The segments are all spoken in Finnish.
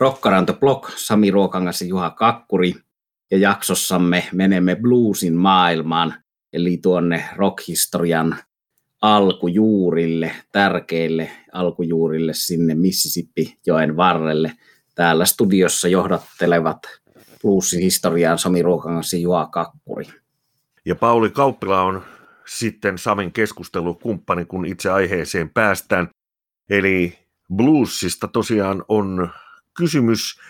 Rockaranto Block, Sami Ruokangas ja Juha Kakkuri. Ja jaksossamme menemme bluesin maailmaan, eli tuonne rockhistorian alkujuurille, tärkeille alkujuurille sinne Mississippi-joen varrelle. Täällä studiossa johdattelevat bluesin historiaan Sami Ruokangas ja Juha Kakkuri. Ja Pauli Kauppila on sitten Samin keskustelukumppani, kun itse aiheeseen päästään. Eli bluesista tosiaan on kysymys.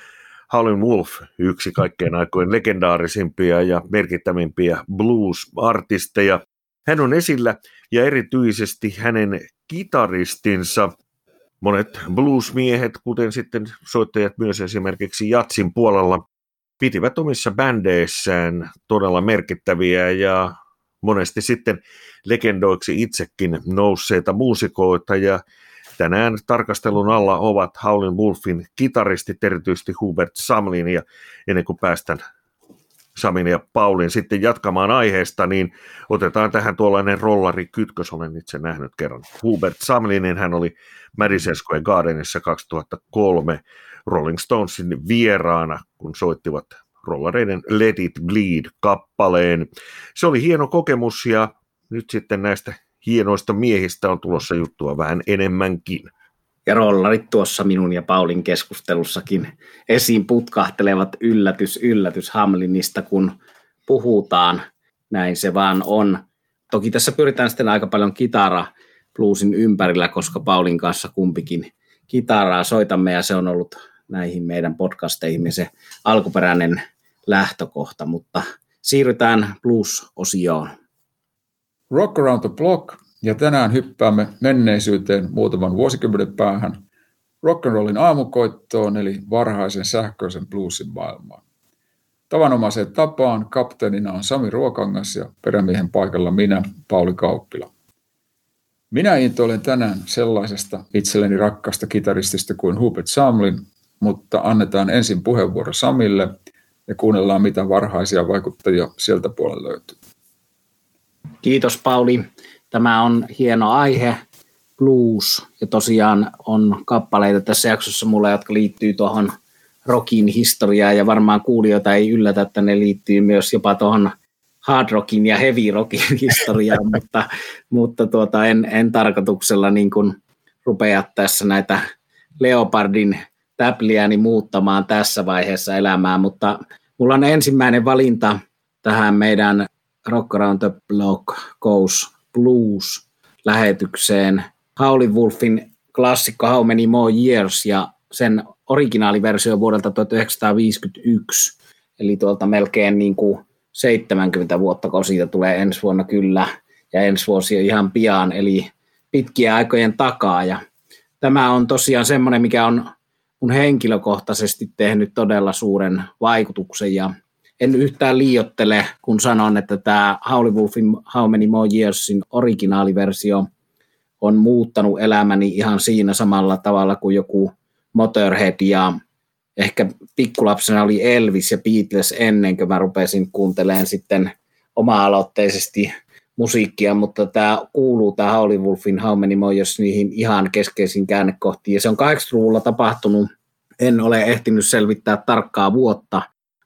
Howlin' Wolf, yksi kaikkein aikojen legendaarisimpia ja merkittävimpiä blues-artisteja. Hän on esillä ja erityisesti hänen kitaristinsa, monet bluesmiehet, kuten sitten soittajat myös esimerkiksi Jatsin puolella, pitivät omissa bändeissään todella merkittäviä ja monesti sitten legendoiksi itsekin nousseita muusikoita ja tänään tarkastelun alla ovat Howlin' Wolfin kitaristit, erityisesti Hubert Samlin ja ennen kuin päästään Samin ja Paulin sitten jatkamaan aiheesta, niin otetaan tähän tuollainen rollari kytkös, olen itse nähnyt kerran. Hubert Samlinin hän oli Madison Square Gardenissa 2003 Rolling Stonesin vieraana, kun soittivat rollareiden Let It Bleed-kappaleen. Se oli hieno kokemus ja nyt sitten näistä hienoista miehistä on tulossa juttua vähän enemmänkin. Ja rollarit tuossa minun ja Paulin keskustelussakin esiin putkahtelevat yllätys, yllätys Hamlinista, kun puhutaan. Näin se vaan on. Toki tässä pyritään sitten aika paljon kitara bluesin ympärillä, koska Paulin kanssa kumpikin kitaraa soitamme ja se on ollut näihin meidän podcasteihin se alkuperäinen lähtökohta, mutta siirrytään blues-osioon. Rock Around the Block ja tänään hyppäämme menneisyyteen muutaman vuosikymmenen päähän rock'n'rollin aamukoittoon eli varhaisen sähköisen bluesin maailmaan. Tavanomaiseen tapaan kapteenina on Sami Ruokangas ja perämiehen paikalla minä, Pauli Kauppila. Minä intoilen tänään sellaisesta itselleni rakkaasta kitaristista kuin Hubert Samlin, mutta annetaan ensin puheenvuoro Samille ja kuunnellaan, mitä varhaisia vaikuttajia sieltä puolella löytyy. Kiitos Pauli. Tämä on hieno aihe, blues, ja tosiaan on kappaleita tässä jaksossa mulla, jotka liittyy tuohon rockin historiaan, ja varmaan kuulijoita ei yllätä, että ne liittyy myös jopa tuohon hard rockin ja heavy rockin historiaan, mutta, mutta tuota, en, en tarkoituksella niin kuin rupea tässä näitä Leopardin täpliäni muuttamaan tässä vaiheessa elämää, mutta mulla on ensimmäinen valinta tähän meidän Rock Around the Block Goes Blues-lähetykseen. Howlin' Wolfin klassikko How Many More Years ja sen originaaliversio vuodelta 1951, eli tuolta melkein niin kuin 70 vuotta, kun siitä tulee ensi vuonna kyllä, ja ensi vuosi on ihan pian, eli pitkiä aikojen takaa. Ja tämä on tosiaan semmoinen, mikä on mun henkilökohtaisesti tehnyt todella suuren vaikutuksen, ja en yhtään liiottele, kun sanon, että tämä Howlin' Wolfin How Many More Yearsin originaaliversio on muuttanut elämäni ihan siinä samalla tavalla kuin joku Motorhead ja ehkä pikkulapsena oli Elvis ja Beatles ennen kuin mä rupesin kuuntelemaan sitten oma-aloitteisesti musiikkia, mutta tämä kuuluu tämä Howlin' Wolfin How Many More Years niihin ihan keskeisiin käännekohtiin. Ja se on 80-luvulla tapahtunut, en ole ehtinyt selvittää tarkkaa vuotta,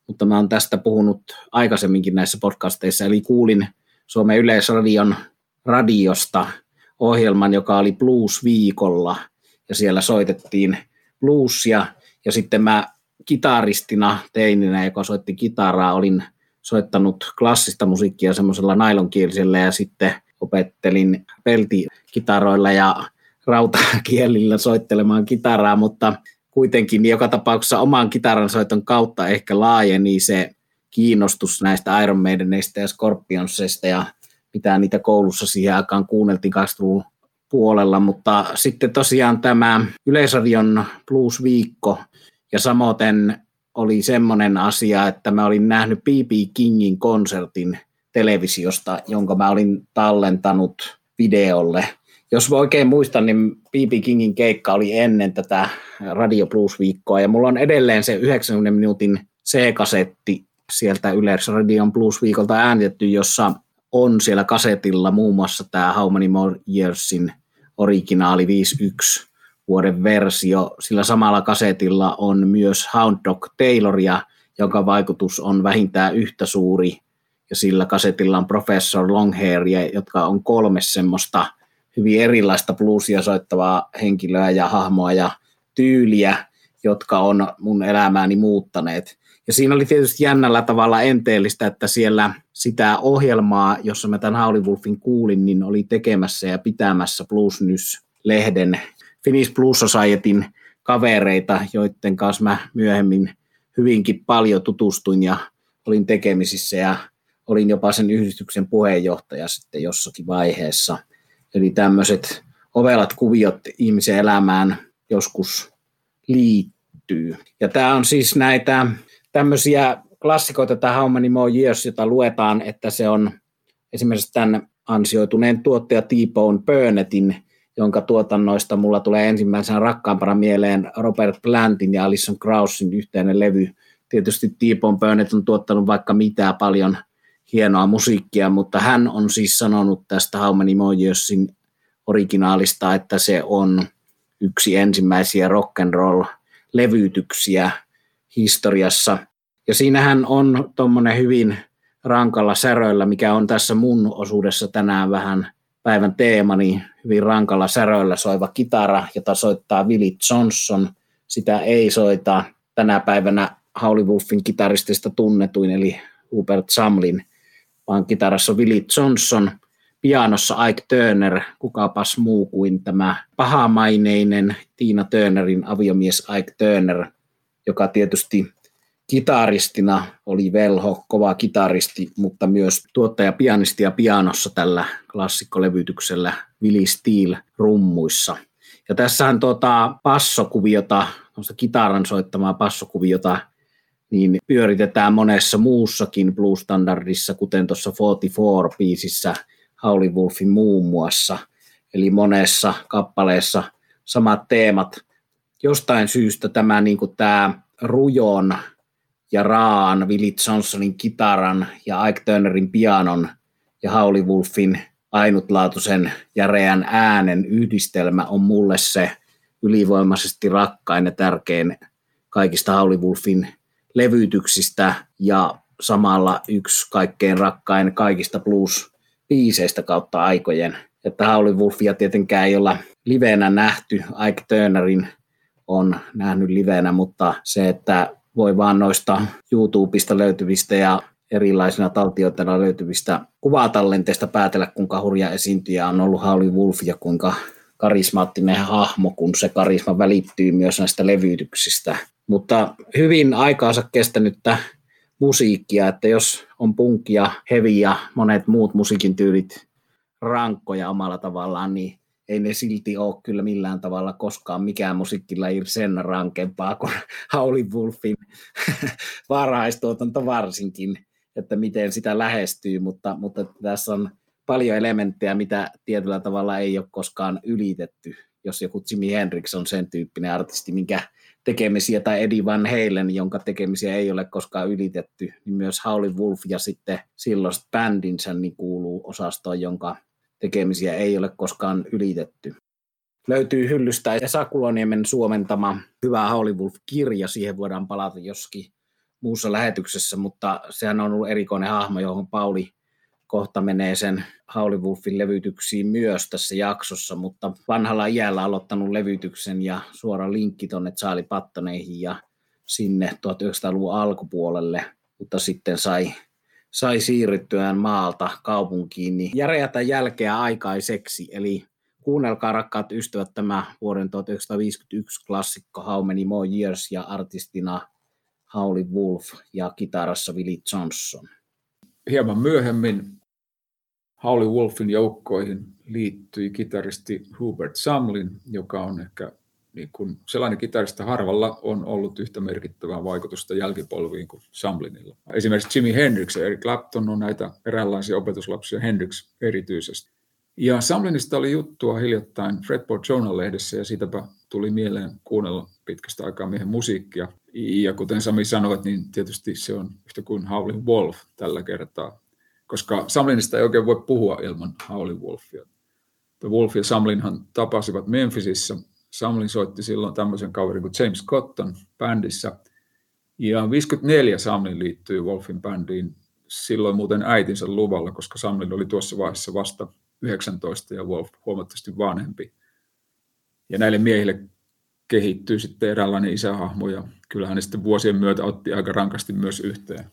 mutta mä oon tästä puhunut aikaisemminkin näissä podcasteissa, eli kuulin Suomen Yleisradion radiosta ohjelman, joka oli Blues-viikolla, ja siellä soitettiin bluesia, ja sitten mä kitaristina teininä, joka soitti kitaraa, olin soittanut klassista musiikkia semmoisella nailonkielisellä, ja sitten opettelin peltikitaroilla ja rautakielillä soittelemaan kitaraa, mutta kuitenkin niin joka tapauksessa oman kitaransoiton kautta ehkä laajeni se kiinnostus näistä Iron Maideneista ja Scorpionsista ja mitä niitä koulussa siihen aikaan kuunneltiin 20 puolella, mutta sitten tosiaan tämä Yleisradion Blues-viikko ja samoin oli semmoinen asia, että mä olin nähnyt B.B. Kingin konsertin televisiosta, jonka mä olin tallentanut videolle – jos oikein muistan, niin B.B. Kingin keikka oli ennen tätä Radio Plus-viikkoa, ja mulla on edelleen se 90 minuutin C-kasetti sieltä Radion Plus-viikolta äänitetty, jossa on siellä kasetilla muun muassa tämä How Many More Yearsin originaali 51 vuoden versio. Sillä samalla kasetilla on myös Hound Dog Tayloria, jonka vaikutus on vähintään yhtä suuri. Ja sillä kasetilla on Professor Longhairia, jotka on kolme semmoista hyvin erilaista bluesia soittavaa henkilöä ja hahmoa ja tyyliä, jotka on mun elämääni muuttaneet. Ja siinä oli tietysti jännällä tavalla enteellistä, että siellä sitä ohjelmaa, jossa mä tämän Howlin Wolfin kuulin, niin oli tekemässä ja pitämässä Blues News-lehden Finnish Blues Societyn kavereita, joiden kanssa mä myöhemmin hyvinkin paljon tutustuin ja olin tekemisissä ja olin jopa sen yhdistyksen puheenjohtaja sitten jossakin vaiheessa. Eli tämmöiset ovelat kuviot ihmisen elämään joskus liittyy. Ja tämä on siis näitä tämmöisiä klassikoita, tämä How Many More Years, jota luetaan, että se on esimerkiksi tämän ansioituneen tuottaja T-Bone Burnettin, jonka tuotannoista mulla tulee ensimmäisenä rakkaampana mieleen Robert Plantin ja Alison Krausin yhteinen levy. Tietysti T-Bone Burnett on tuottanut vaikka mitä paljon hienoa musiikkia, mutta hän on siis sanonut tästä How Many Yearsin originaalista, että se on yksi ensimmäisiä rock and roll levytyksiä historiassa. Ja siinähän on tuommoinen hyvin rankalla säröillä, mikä on tässä mun osuudessa tänään vähän päivän teema, niin hyvin rankalla säröillä soiva kitara, jota soittaa Willie Johnson. Sitä ei soita tänä päivänä Howlin Wolfin kitaristista tunnetuin, eli Hubert Samlin, vaan kitarassa Willie Johnson, pianossa Ike Turner, kukapas muu kuin tämä pahamaineinen Tiina Turnerin aviomies Ike Turner, joka tietysti kitaristina oli velho, kova kitaristi, mutta myös tuottaja, pianisti ja pianossa tällä klassikkolevytyksellä Willie Steel rummuissa. Ja tässähän tuota passokuviota, kitaran soittamaa passokuviota, niin pyöritetään monessa muussakin blues-standardissa, kuten tuossa 44-biisissä Howlin Wolfin muun muassa. Eli monessa kappaleessa samat teemat. Jostain syystä tämä, niin kuin tämä rujon ja raan, Willie Johnsonin kitaran ja Ike Turnerin pianon ja Howlin Wolfin ainutlaatuisen järeän äänen yhdistelmä on mulle se ylivoimaisesti rakkain ja tärkein kaikista Howlin Wolfin levytyksistä ja samalla yksi kaikkein rakkain kaikista blues-biiseistä kautta aikojen. Että Howlin Wolfia tietenkään ei olla livenä nähty, Ike Turnerin on nähnyt livenä, mutta se, että voi vaan noista YouTubesta löytyvistä ja erilaisina taltioitena löytyvistä kuvatallenteista päätellä, kuinka hurja esiintyjä on ollut Howlin Wolf ja kuinka karismaattinen hahmo, kun se karisma välittyy myös näistä levytyksistä. Mutta hyvin aikaansa kestänyttä musiikkia, että jos on punkia, hevi ja monet muut musiikin tyylit rankkoja omalla tavallaan, niin ei ne silti ole kyllä millään tavalla koskaan mikään musiikkilaji sen rankempaa kuin Howlin Wolfin varhaistuotanto varsinkin, että miten sitä lähestyy, mutta, mutta tässä on paljon elementtejä, mitä tietyllä tavalla ei ole koskaan ylitetty. Jos joku Jimi Hendrix on sen tyyppinen artisti, minkä tekemisiä, tai Eddie Van Halen, jonka tekemisiä ei ole koskaan ylitetty, niin myös Howlin Wolf ja sitten silloin bändinsä niin kuuluu osastoon, jonka tekemisiä ei ole koskaan ylitetty. Löytyy hyllystä Esa Kuloniemen suomentama Hyvä Hollywood-kirja, siihen voidaan palata joskin muussa lähetyksessä, mutta sehän on ollut erikoinen hahmo, johon Pauli kohta menee sen Howlin levytyksiin myös tässä jaksossa, mutta vanhalla iällä aloittanut levytyksen ja suora linkki tuonne Charlie Pattoneihin ja sinne 1900-luvun alkupuolelle, mutta sitten sai sai siirryttyään maalta kaupunkiin, niin järeätä jälkeä aikaiseksi. Eli kuunnelkaa rakkaat ystävät tämä vuoden 1951 klassikko How Many More Years ja artistina Howlin Wolf ja kitarassa Willie Johnson. Hieman myöhemmin Howlin Wolfin joukkoihin liittyi kitaristi Hubert Samlin, joka on ehkä niin kun sellainen kitarista harvalla on ollut yhtä merkittävää vaikutusta jälkipolviin kuin Samlinilla. Esimerkiksi Jimi Hendrix ja Eric Clapton on näitä eräänlaisia opetuslapsia, Hendrix erityisesti. Ja Samlinista oli juttua hiljattain Fredboard Journal-lehdessä ja siitäpä tuli mieleen kuunnella pitkästä aikaa miehen musiikkia. Ja kuten Sami sanoit, niin tietysti se on yhtä kuin Howlin' Wolf tällä kertaa, koska Samlinista ei oikein voi puhua ilman Howlin' Wolfia. The Wolf ja Samlinhan tapasivat Memphisissä Samlin soitti silloin tämmöisen kaverin kuin James Cotton bändissä. Ja 54 Samlin liittyi Wolfin bändiin silloin muuten äitinsä luvalla, koska Samlin oli tuossa vaiheessa vasta 19 ja Wolf huomattavasti vanhempi. Ja näille miehille kehittyy sitten eräänlainen isähahmo ja kyllähän ne sitten vuosien myötä otti aika rankasti myös yhteen.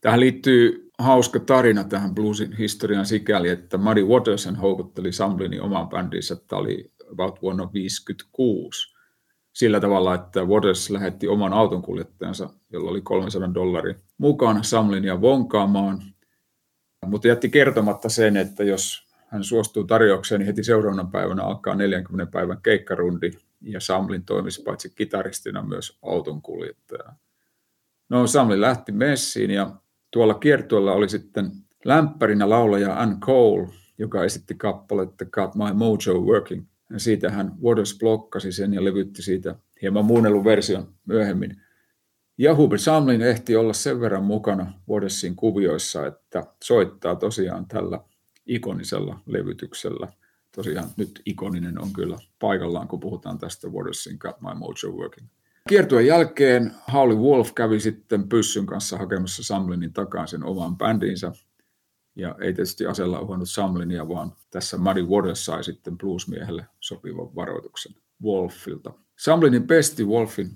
Tähän liittyy hauska tarina tähän bluesin historiaan sikäli, että Muddy Waterson houkutteli Samlinin omaan bändiinsä, että oli about vuonna 1956 sillä tavalla, että Waters lähetti oman autonkuljettajansa, jolla oli 300 dollaria mukaan Samlinia vonkaamaan, mutta jätti kertomatta sen, että jos hän suostuu tarjoukseen, niin heti seuraavana päivänä alkaa 40 päivän keikkarundi, ja Samlin toimisi paitsi kitaristina myös autonkuljettajana. No Samlin lähti messiin, ja tuolla kiertueella oli sitten lämpärinä laulaja Ann Cole, joka esitti kappaletta Got My Mojo Working. Ja siitä hän Waters blokkasi sen ja levytti siitä hieman muunnellun version myöhemmin. Ja Hubert Samlin ehti olla sen verran mukana Watersin kuvioissa, että soittaa tosiaan tällä ikonisella levytyksellä. Tosiaan nyt ikoninen on kyllä paikallaan, kun puhutaan tästä Watersin Got My Mojo Working. Kiertueen jälkeen Howley Wolf kävi sitten pyssyn kanssa hakemassa Samlinin takaisin omaan bändiinsä. Ja ei tietysti asella uhannut Samlinia, vaan tässä Muddy Waters sai sitten bluesmiehelle sopivan varoituksen Wolfilta. Samlinin pesti Wolfin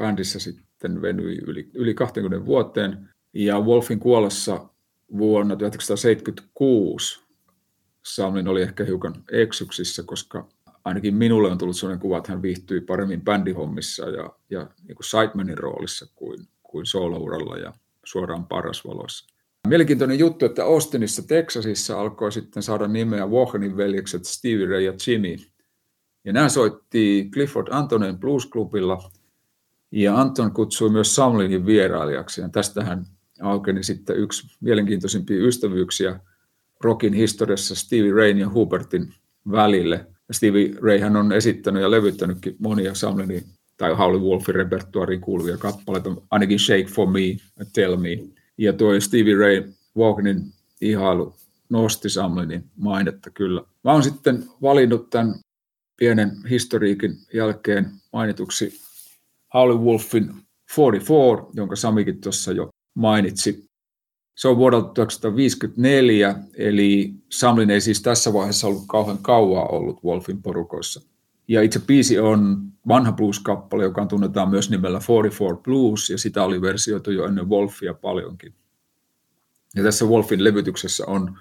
bändissä sitten venyi yli, yli 20 vuoteen. Ja Wolfin kuollessa vuonna 1976 Samlin oli ehkä hiukan eksyksissä, koska ainakin minulle on tullut sellainen kuva, että hän viihtyi paremmin bändihommissa ja, ja niin kuin sidemanin roolissa kuin, kuin soolouralla ja suoraan parasvaloissa. Mielenkiintoinen juttu, että Austinissa, Texasissa alkoi sitten saada nimeä Wohanin veljekset Stevie Ray ja Jimmy. Ja nämä soitti Clifford Antonen Blues Clubilla ja Anton kutsui myös Samlinin vierailijaksi. Ja tästähän aukeni sitten yksi mielenkiintoisimpia ystävyyksiä rockin historiassa Stevie Rayn ja Hubertin välille. Stevie Rayhan on esittänyt ja levyttänytkin monia Samlinin tai Howley Wolfin repertuariin kuuluvia kappaleita, ainakin Shake for Me, Tell Me. Ja tuo Stevie Ray Vaughanin ihailu nosti Samlinin mainetta kyllä. Mä oon sitten valinnut tämän pienen historiikin jälkeen mainituksi Howley Wolfin 44, jonka Samikin tuossa jo mainitsi. Se on vuodelta 1954, eli Samlin ei siis tässä vaiheessa ollut kauhean kauaa ollut Wolfin porukoissa. Ja itse biisi on vanha blues-kappale, joka tunnetaan myös nimellä 44 Blues, ja sitä oli versioitu jo ennen Wolfia paljonkin. Ja tässä Wolfin levytyksessä on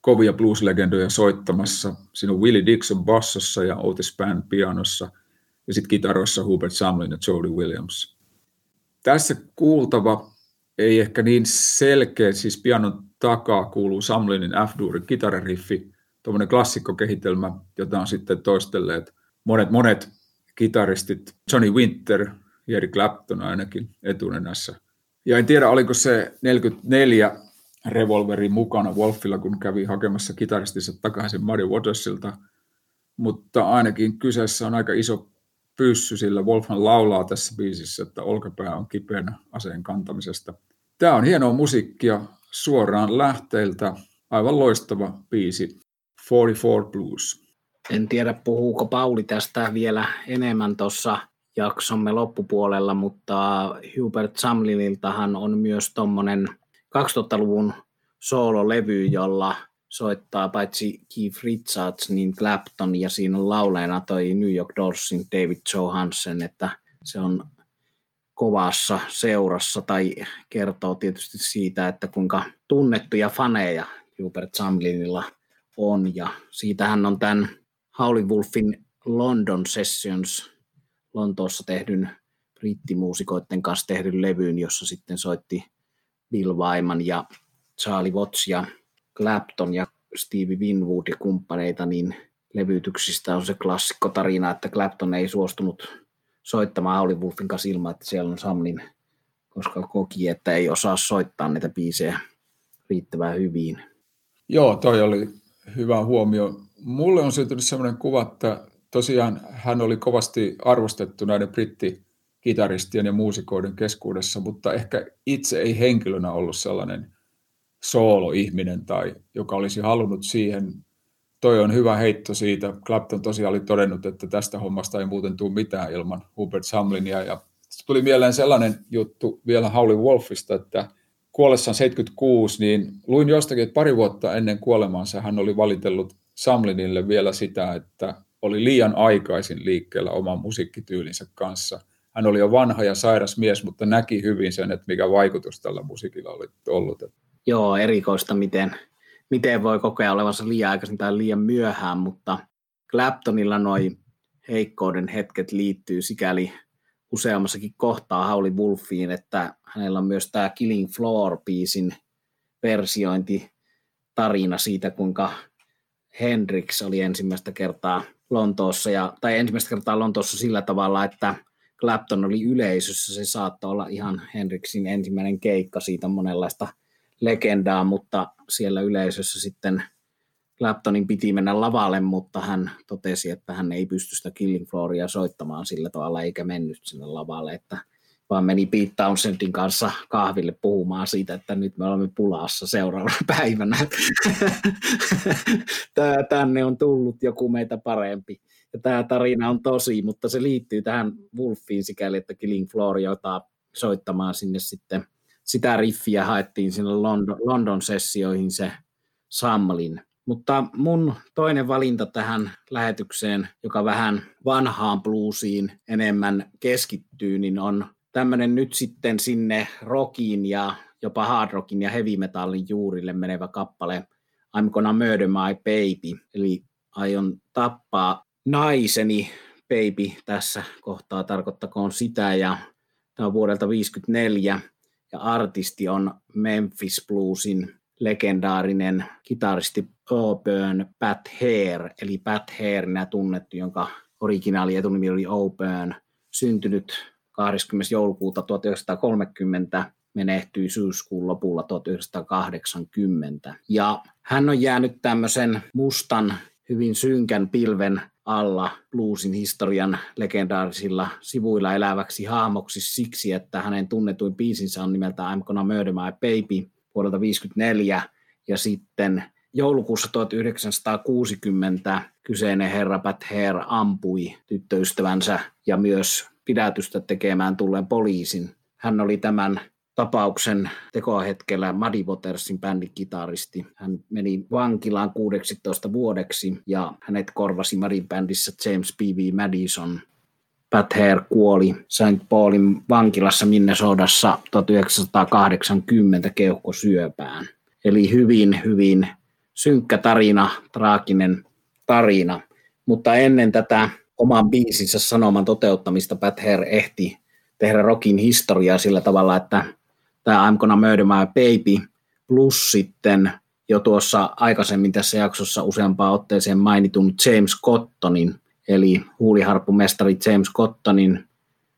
kovia blues-legendoja soittamassa. Siinä on Willie Dixon bassossa ja Otis Spann pianossa, ja sitten kitaroissa Hubert Samlin ja Jody Williams. Tässä kuultava ei ehkä niin selkeä, siis pianon takaa kuuluu Samlinin F-duurin kitarariffi, tuommoinen klassikkokehitelmä, jota on sitten toistelleet monet, monet kitaristit, Johnny Winter, Eric Clapton ainakin etunenässä. Ja en tiedä, oliko se 44 revolveri mukana Wolfilla, kun kävi hakemassa kitaristinsa takaisin Muddy Watersilta, mutta ainakin kyseessä on aika iso pyssy, sillä Wolfman laulaa tässä biisissä, että olkapää on kipeänä aseen kantamisesta. Tämä on hienoa musiikkia suoraan lähteiltä, aivan loistava biisi, 44 Blues. En tiedä, puhuuko Pauli tästä vielä enemmän tuossa jaksomme loppupuolella, mutta Hubert Samliniltahan on myös tuommoinen 2000-luvun soololevy, jolla soittaa paitsi Keith Richards, niin Clapton ja siinä on lauleena toi New York Dollsin David Johansen, että se on kovassa seurassa tai kertoo tietysti siitä, että kuinka tunnettuja faneja Hubert Samlinilla on ja siitähän on tämän Howlin Wolfin London Sessions Lontoossa tehdyn brittimuusikoiden kanssa tehdyn levyyn, jossa sitten soitti Bill Wyman ja Charlie Watts ja Clapton ja Stevie Winwood ja kumppaneita, niin levytyksistä on se klassikko tarina, että Clapton ei suostunut soittamaan Howlin Wolfin kanssa ilman, että siellä on Samlin, koska koki, että ei osaa soittaa niitä biisejä riittävän hyvin. Joo, toi oli hyvä huomio. Mulle on syntynyt sellainen kuva, että tosiaan hän oli kovasti arvostettu näiden brittikitaristien ja muusikoiden keskuudessa, mutta ehkä itse ei henkilönä ollut sellainen soolo-ihminen tai joka olisi halunnut siihen toi on hyvä heitto siitä. Clapton tosiaan oli todennut, että tästä hommasta ei muuten tule mitään ilman Hubert Samlinia. Ja tuli mieleen sellainen juttu vielä Howlin Wolfista, että kuollessaan 76, niin luin jostakin, että pari vuotta ennen kuolemaansa hän oli valitellut Samlinille vielä sitä, että oli liian aikaisin liikkeellä oman musiikkityylinsä kanssa. Hän oli jo vanha ja sairas mies, mutta näki hyvin sen, että mikä vaikutus tällä musiikilla oli ollut. Joo, erikoista, miten, miten voi kokea olevansa liian aikaisin tai liian myöhään, mutta Claptonilla noin heikkouden hetket liittyy sikäli useammassakin kohtaa Hauli Wolfiin, että hänellä on myös tämä Killing Floor-biisin versiointi tarina siitä, kuinka Hendrix oli ensimmäistä kertaa Lontoossa, ja, tai ensimmäistä kertaa Lontoossa sillä tavalla, että Clapton oli yleisössä, se saattoi olla ihan Hendrixin ensimmäinen keikka, siitä on monenlaista legendaa, mutta siellä yleisössä sitten Claptonin piti mennä lavalle, mutta hän totesi, että hän ei pysty sitä Killing Flooria soittamaan sillä tavalla, eikä mennyt sinne lavalle, että vaan meni Pete Townsendin kanssa kahville puhumaan siitä, että nyt me olemme pulassa seuraavana päivänä. Tämä tänne on tullut joku meitä parempi. Ja tämä tarina on tosi, mutta se liittyy tähän Wolfiin sikäli, että Killing Floor soittamaan sinne sitten sitä riffiä haettiin sinne London, London sessioihin se Samlin. Mutta mun toinen valinta tähän lähetykseen, joka vähän vanhaan bluesiin enemmän keskittyy, niin on tämmöinen nyt sitten sinne rockiin ja jopa hard rockin ja heavy metallin juurille menevä kappale I'm gonna murder my baby, eli aion tappaa naiseni baby tässä kohtaa tarkoittakoon sitä ja tämä on vuodelta 1954 ja artisti on Memphis Bluesin legendaarinen kitaristi Auburn Pat Hare, eli Pat Hare tunnettu, jonka originaali etunimi oli Auburn, syntynyt 20. joulukuuta 1930, menehtyi syyskuun lopulla 1980. Ja hän on jäänyt tämmöisen mustan, hyvin synkän pilven alla bluesin historian legendaarisilla sivuilla eläväksi hahmoksi siksi, että hänen tunnetuin biisinsä on nimeltä I'm Gonna Murder My Baby vuodelta 1954 ja sitten joulukuussa 1960 kyseinen herra Pat Hare ampui tyttöystävänsä ja myös pidätystä tekemään tulleen poliisin. Hän oli tämän tapauksen tekohetkellä Muddy Watersin bändin kitaristi. Hän meni vankilaan 16 vuodeksi ja hänet korvasi Muddy bändissä James P.V. Madison. Pat Hare kuoli St. Paulin vankilassa Minnesodassa 1980 keuhkosyöpään. Eli hyvin, hyvin synkkä tarina, traaginen tarina. Mutta ennen tätä oman biisinsä sanoman toteuttamista Pat Hare ehti tehdä rockin historiaa sillä tavalla, että tämä I'm Gonna Murder My Baby plus sitten jo tuossa aikaisemmin tässä jaksossa useampaan otteeseen mainitun James Cottonin, eli huuliharppumestari James Cottonin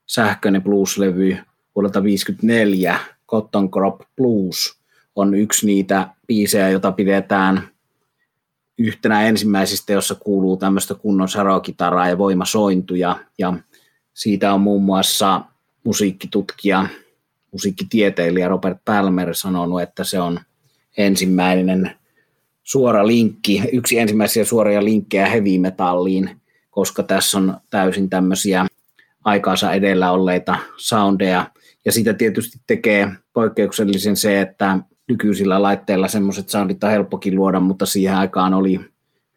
sähköinen blues-levy vuodelta 1954, Cotton Crop Blues, on yksi niitä biisejä, jota pidetään yhtenä ensimmäisistä, jossa kuuluu tämmöistä kunnon sarokitaraa ja voimasointuja. Ja siitä on muun muassa musiikkitutkija, musiikkitieteilijä Robert Palmer sanonut, että se on ensimmäinen suora linkki, yksi ensimmäisiä suoria linkkejä heavy metalliin, koska tässä on täysin tämmöisiä aikaansa edellä olleita soundeja. Ja sitä tietysti tekee poikkeuksellisen se, että nykyisillä laitteilla semmoiset soundit on helppokin luoda, mutta siihen aikaan oli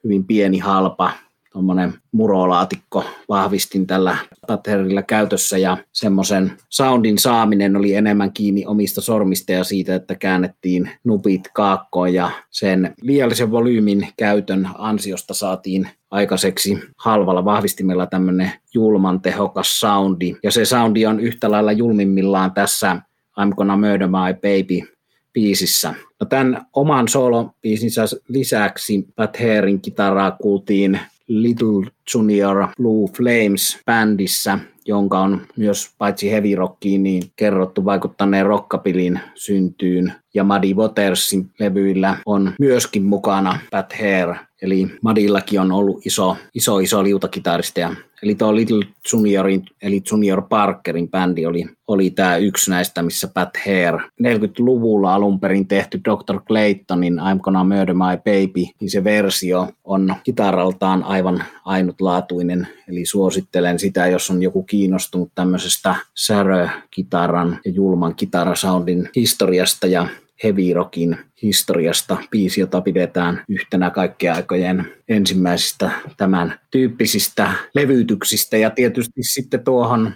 hyvin pieni halpa tuommoinen murolaatikko vahvistin tällä patterilla käytössä ja semmoisen soundin saaminen oli enemmän kiinni omista sormista ja siitä, että käännettiin nupit kaakkoon ja sen liiallisen volyymin käytön ansiosta saatiin aikaiseksi halvalla vahvistimella tämmöinen julman tehokas soundi. Ja se soundi on yhtä lailla julmimmillaan tässä I'm Gonna Murder My Baby biisissä. No tämän oman solo-biisinsä lisäksi Pat Harein kitaraa kuultiin Little Junior Blue Flames bändissä, jonka on myös paitsi heavy rockiin, niin kerrottu vaikuttaneen rockapilin syntyyn. Ja Muddy Watersin levyillä on myöskin mukana Pat Hare. Eli Madillakin on ollut iso, iso, iso liutakitaristeja. Eli tuo Little Juniorin, eli Junior Parkerin bändi oli, oli tämä yksi näistä, missä Pat Hare, 40-luvulla alun perin tehty Dr. Claytonin I'm Gonna Murder My Baby, niin se versio on kitaraltaan aivan ainutlaatuinen. Eli suosittelen sitä, jos on joku kiinnostunut tämmöisestä särö-kitaran ja julman kitarasoundin historiasta ja heavy rockin historiasta biisi, jota pidetään yhtenä kaikkien aikojen ensimmäisistä tämän tyyppisistä levytyksistä. Ja tietysti sitten tuohon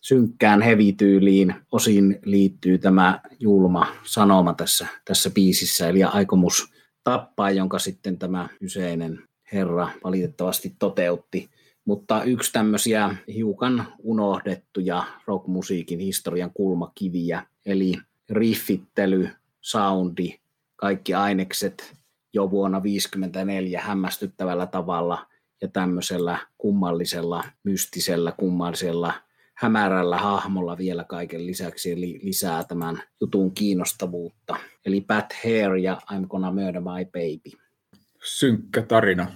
synkkään hevityyliin osin liittyy tämä julma sanoma tässä, tässä biisissä, eli aikomus tappaa, jonka sitten tämä kyseinen herra valitettavasti toteutti. Mutta yksi tämmöisiä hiukan unohdettuja rockmusiikin historian kulmakiviä, eli riffittely soundi, kaikki ainekset jo vuonna 1954 hämmästyttävällä tavalla ja tämmöisellä kummallisella, mystisellä, kummallisella, hämärällä hahmolla vielä kaiken lisäksi, eli lisää tämän jutun kiinnostavuutta. Eli Pat Hair ja I'm Gonna Murder My Baby. Synkkä tarina,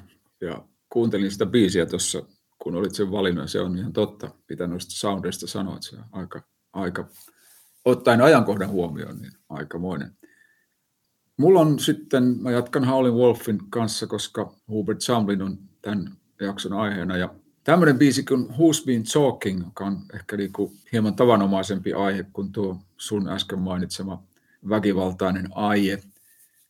ja kuuntelin sitä biisiä tuossa, kun olit sen valinnut, se on ihan totta, mitä noista soundeista sanoit, se on aika, aika ottaen ajankohdan huomioon, niin aikamoinen. Mulla on sitten, mä jatkan Howlin Wolfin kanssa, koska Hubert Samlin on tämän jakson aiheena. Ja tämmöinen biisi kuin Who's Been Talking, joka on ehkä niinku hieman tavanomaisempi aihe kuin tuo sun äsken mainitsema väkivaltainen aihe.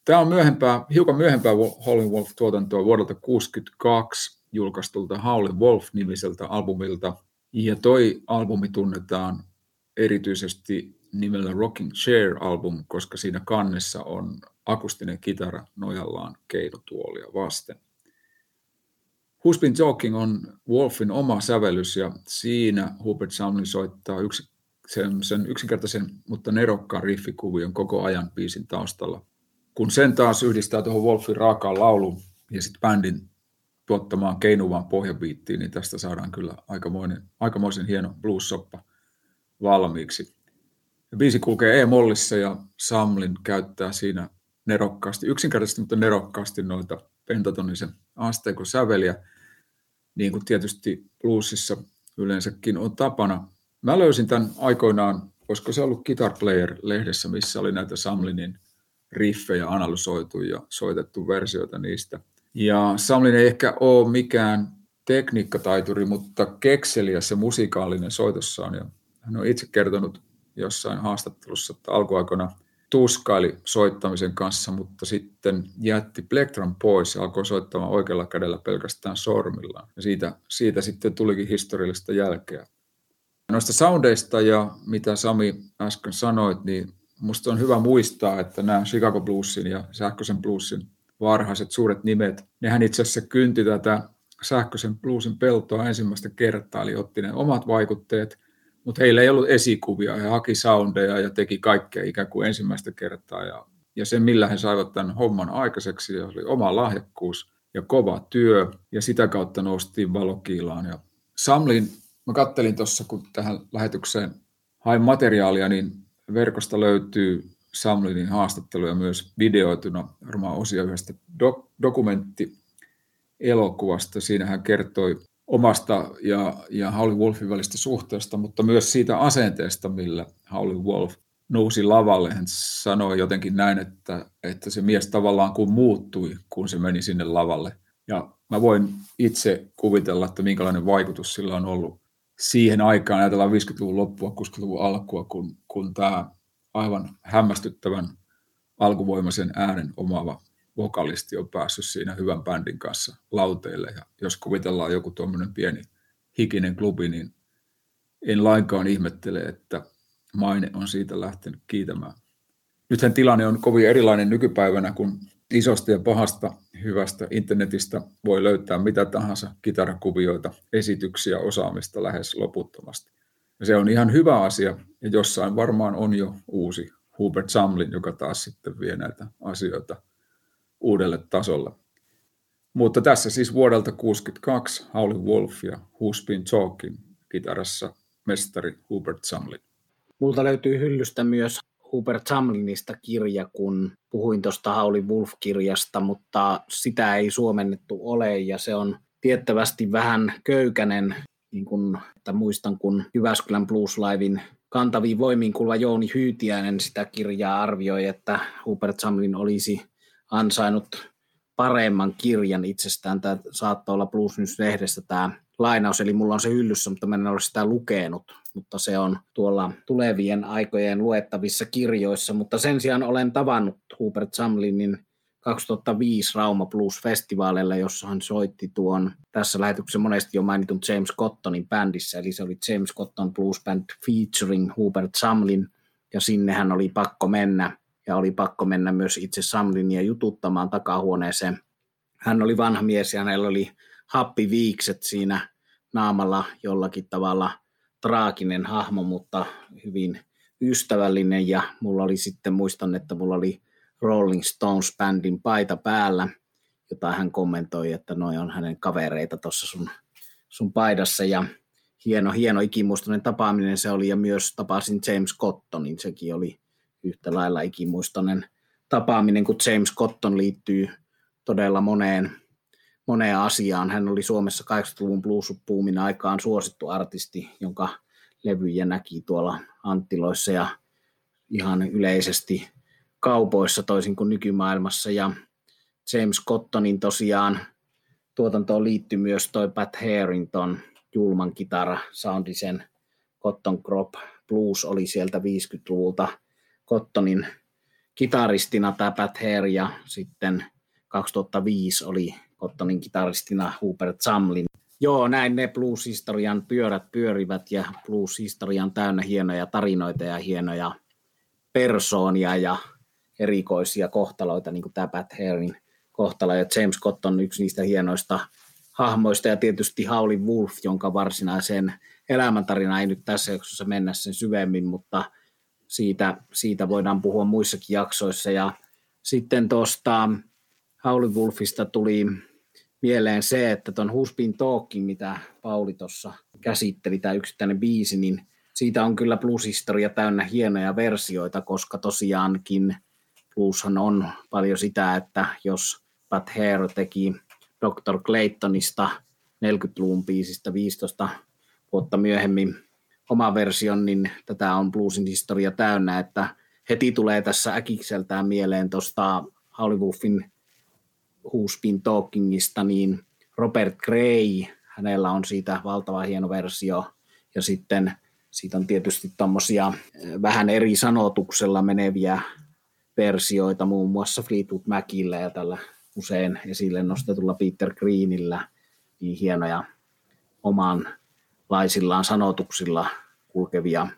Tämä on myöhempää, hiukan myöhempää Howlin Wolf-tuotantoa vuodelta 1962 julkaistulta Howlin Wolf-nimiseltä albumilta. Ja toi albumi tunnetaan erityisesti nimellä Rocking Chair-album, koska siinä kannessa on akustinen kitara nojallaan keinotuolia vasten. Who's Been Talking on Wolfin oma sävellys ja siinä Hubert Sumlin soittaa yksi, sen, sen yksinkertaisen, mutta nerokkaan riffikuvion koko ajan biisin taustalla. Kun sen taas yhdistää tuohon Wolfin raakaan lauluun ja sitten bändin tuottamaan keinuvaan pohjabiittiin, niin tästä saadaan kyllä aikamoinen, aikamoisen hieno blues-soppa valmiiksi. Biisi kulkee E-mollissa ja Samlin käyttää siinä nerokkaasti, yksinkertaisesti, mutta nerokkaasti noita pentatonisen asteikon säveliä, niin kuin tietysti bluesissa yleensäkin on tapana. Mä löysin tämän aikoinaan, olisiko se ollut Guitar Player-lehdessä, missä oli näitä Samlinin riffejä analysoitu ja soitettu versioita niistä. Ja Samlin ei ehkä ole mikään tekniikkataituri, mutta kekseliä se musikaalinen soitossaan. Ja hän on itse kertonut jossain haastattelussa, että alkuaikoina tuskaili soittamisen kanssa, mutta sitten jätti plektran pois ja alkoi soittamaan oikealla kädellä pelkästään sormillaan. Ja siitä, siitä sitten tulikin historiallista jälkeä. Noista soundeista ja mitä Sami äsken sanoit, niin musta on hyvä muistaa, että nämä Chicago Bluesin ja sähköisen bluesin varhaiset suuret nimet, nehän itse asiassa kynti tätä sähköisen bluesin peltoa ensimmäistä kertaa, eli otti ne omat vaikutteet mutta heillä ei ollut esikuvia. He haki soundeja ja teki kaikkea ikään kuin ensimmäistä kertaa. Ja, ja se, millä he saivat tämän homman aikaiseksi, oli oma lahjakkuus ja kova työ. Ja sitä kautta noustiin valokiilaan. Ja Samlin, mä kattelin tuossa, kun tähän lähetykseen hain materiaalia, niin verkosta löytyy Samlinin haastatteluja myös videoituna, varmaan osia yhdestä dok- dokumentti-elokuvasta. Siinä hän kertoi omasta ja, ja Howlin Wolfin välistä suhteesta, mutta myös siitä asenteesta, millä Howlin Wolf nousi lavalle. Hän sanoi jotenkin näin, että, että se mies tavallaan kuin muuttui, kun se meni sinne lavalle. Ja mä voin itse kuvitella, että minkälainen vaikutus sillä on ollut siihen aikaan, ajatellaan 50-luvun loppua, 60-luvun alkua, kun, kun tämä aivan hämmästyttävän alkuvoimaisen äänen omaava vokalisti on päässyt siinä hyvän bändin kanssa lauteille. Ja jos kuvitellaan joku tuommoinen pieni hikinen klubi, niin en lainkaan ihmettele, että maine on siitä lähtenyt kiitämään. Nythän tilanne on kovin erilainen nykypäivänä, kun isosta ja pahasta hyvästä internetistä voi löytää mitä tahansa kitarakuvioita, esityksiä, osaamista lähes loputtomasti. Ja se on ihan hyvä asia, ja jossain varmaan on jo uusi Hubert Samlin, joka taas sitten vie näitä asioita uudelle tasolle. Mutta tässä siis vuodelta 1962 Howlin Wolf ja Who's Been Talking kitarassa mestari Hubert Samlin. Multa löytyy hyllystä myös Hubert Samlinista kirja, kun puhuin tuosta Hauli Wolf-kirjasta, mutta sitä ei suomennettu ole ja se on tiettävästi vähän köykänen, niin kun, että muistan kun Jyväskylän Blues Livein kantaviin voimiin kuuluva Jouni Hyytiäinen sitä kirjaa arvioi, että Hubert Samlin olisi ansainnut paremman kirjan itsestään. Tämä saattoi olla Blues News-lehdestä tämä lainaus, eli mulla on se hyllyssä, mutta mä en ole sitä lukenut, mutta se on tuolla tulevien aikojen luettavissa kirjoissa, mutta sen sijaan olen tavannut Hubert Samlinin 2005 Rauma Blues-festivaaleilla, jossa hän soitti tuon tässä lähetyksessä monesti jo mainitun James Cottonin bändissä, eli se oli James Cotton Blues Band featuring Hubert Samlin, ja sinne hän oli pakko mennä, ja oli pakko mennä myös itse Samlinia jututtamaan takahuoneeseen. Hän oli vanha mies, ja hänellä oli happiviikset siinä naamalla jollakin tavalla traaginen hahmo, mutta hyvin ystävällinen, ja mulla oli sitten, muistan, että mulla oli Rolling Stones-bändin paita päällä, jota hän kommentoi, että noin on hänen kavereita tuossa sun, sun paidassa. Ja hieno, hieno ikimuistoinen tapaaminen se oli, ja myös tapasin James Cottonin, sekin oli yhtä lailla ikimuistoinen tapaaminen, kun James Cotton liittyy todella moneen, moneen asiaan. Hän oli Suomessa 80-luvun blues-puumin aikaan suosittu artisti, jonka levyjä näki tuolla Anttiloissa ja ihan yleisesti kaupoissa toisin kuin nykymaailmassa ja James Cottonin tosiaan tuotantoon liittyy myös toi Pat Harrington julman kitara soundisen Cotton Crop Blues oli sieltä 50-luvulta Cottonin kitaristina tämä Pat Hare ja sitten 2005 oli Cottonin kitaristina Hubert Samlin. Joo, näin ne blues-historian pyörät pyörivät ja blues-historian täynnä hienoja tarinoita ja hienoja persoonia ja erikoisia kohtaloita, niin kuin tämä Pat Harein kohtalo, ja James Scott on yksi niistä hienoista hahmoista, ja tietysti Howlin Wolf, jonka varsinaiseen elämäntarina ei nyt tässä jaksossa mennä sen syvemmin, mutta siitä, siitä voidaan puhua muissakin jaksoissa, ja sitten tuosta Howlin Wolfista tuli mieleen se, että tuon Huspin Talkin, mitä Pauli tuossa käsitteli, tämä yksittäinen biisi, niin siitä on kyllä blues-historia täynnä hienoja versioita, koska tosiaankin Blueshan on paljon sitä, että jos Pat Hare teki Dr. Claytonista 40-luvun biisistä 15 vuotta myöhemmin oma version, niin tätä on bluesin historia täynnä, että heti tulee tässä äkikseltään mieleen tuosta Who's Been Talkingista, niin Robert Gray, hänellä on siitä valtava hieno versio, ja sitten siitä on tietysti tuommoisia vähän eri sanotuksella meneviä versioita muun muassa Fleetwood Macillä ja tällä usein esille nostetulla Peter Greenillä. Niin hienoja omanlaisillaan sanotuksilla kulkevia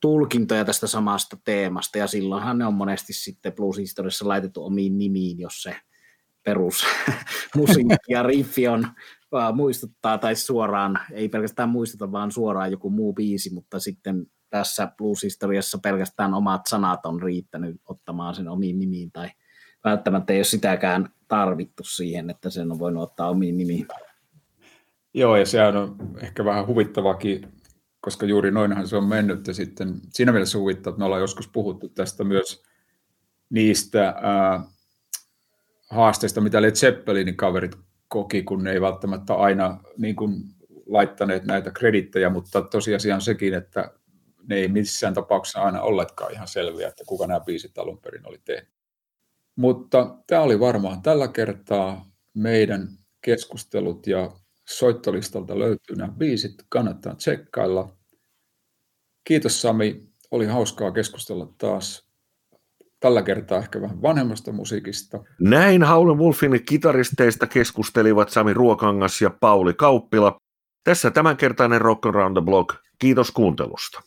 tulkintoja tästä samasta teemasta, ja silloinhan ne on monesti sitten blues-historiassa laitettu omiin nimiin, jos se perus musiikki ja riffi on muistuttaa tai suoraan, ei pelkästään muistuta, vaan suoraan joku muu biisi, mutta sitten tässä blues-historiassa pelkästään omat sanat on riittänyt ottamaan sen omiin nimiin, tai välttämättä ei ole sitäkään tarvittu siihen, että sen on voinut ottaa omiin nimiin. Joo, ja sehän on ehkä vähän huvittavakin, koska juuri noinhan se on mennyt, ja sitten siinä mielessä huvittaa, että me ollaan joskus puhuttu tästä myös niistä ää, haasteista, mitä Led Zeppelinin kaverit koki, kun ne ei välttämättä aina niin kuin laittaneet näitä kredittejä, mutta tosiasia on sekin, että ne ei missään tapauksessa aina olleetkaan ihan selviä, että kuka nämä biisit alun perin oli tehnyt. Mutta tämä oli varmaan tällä kertaa meidän keskustelut ja soittolistalta löytyy nämä biisit, kannattaa tsekkailla. Kiitos Sami, oli hauskaa keskustella taas tällä kertaa ehkä vähän vanhemmasta musiikista. Näin Howlin Wolfin kitaristeista keskustelivat Sami Ruokangas ja Pauli Kauppila. Tässä tämänkertainen Rock Around the Block. Kiitos kuuntelusta.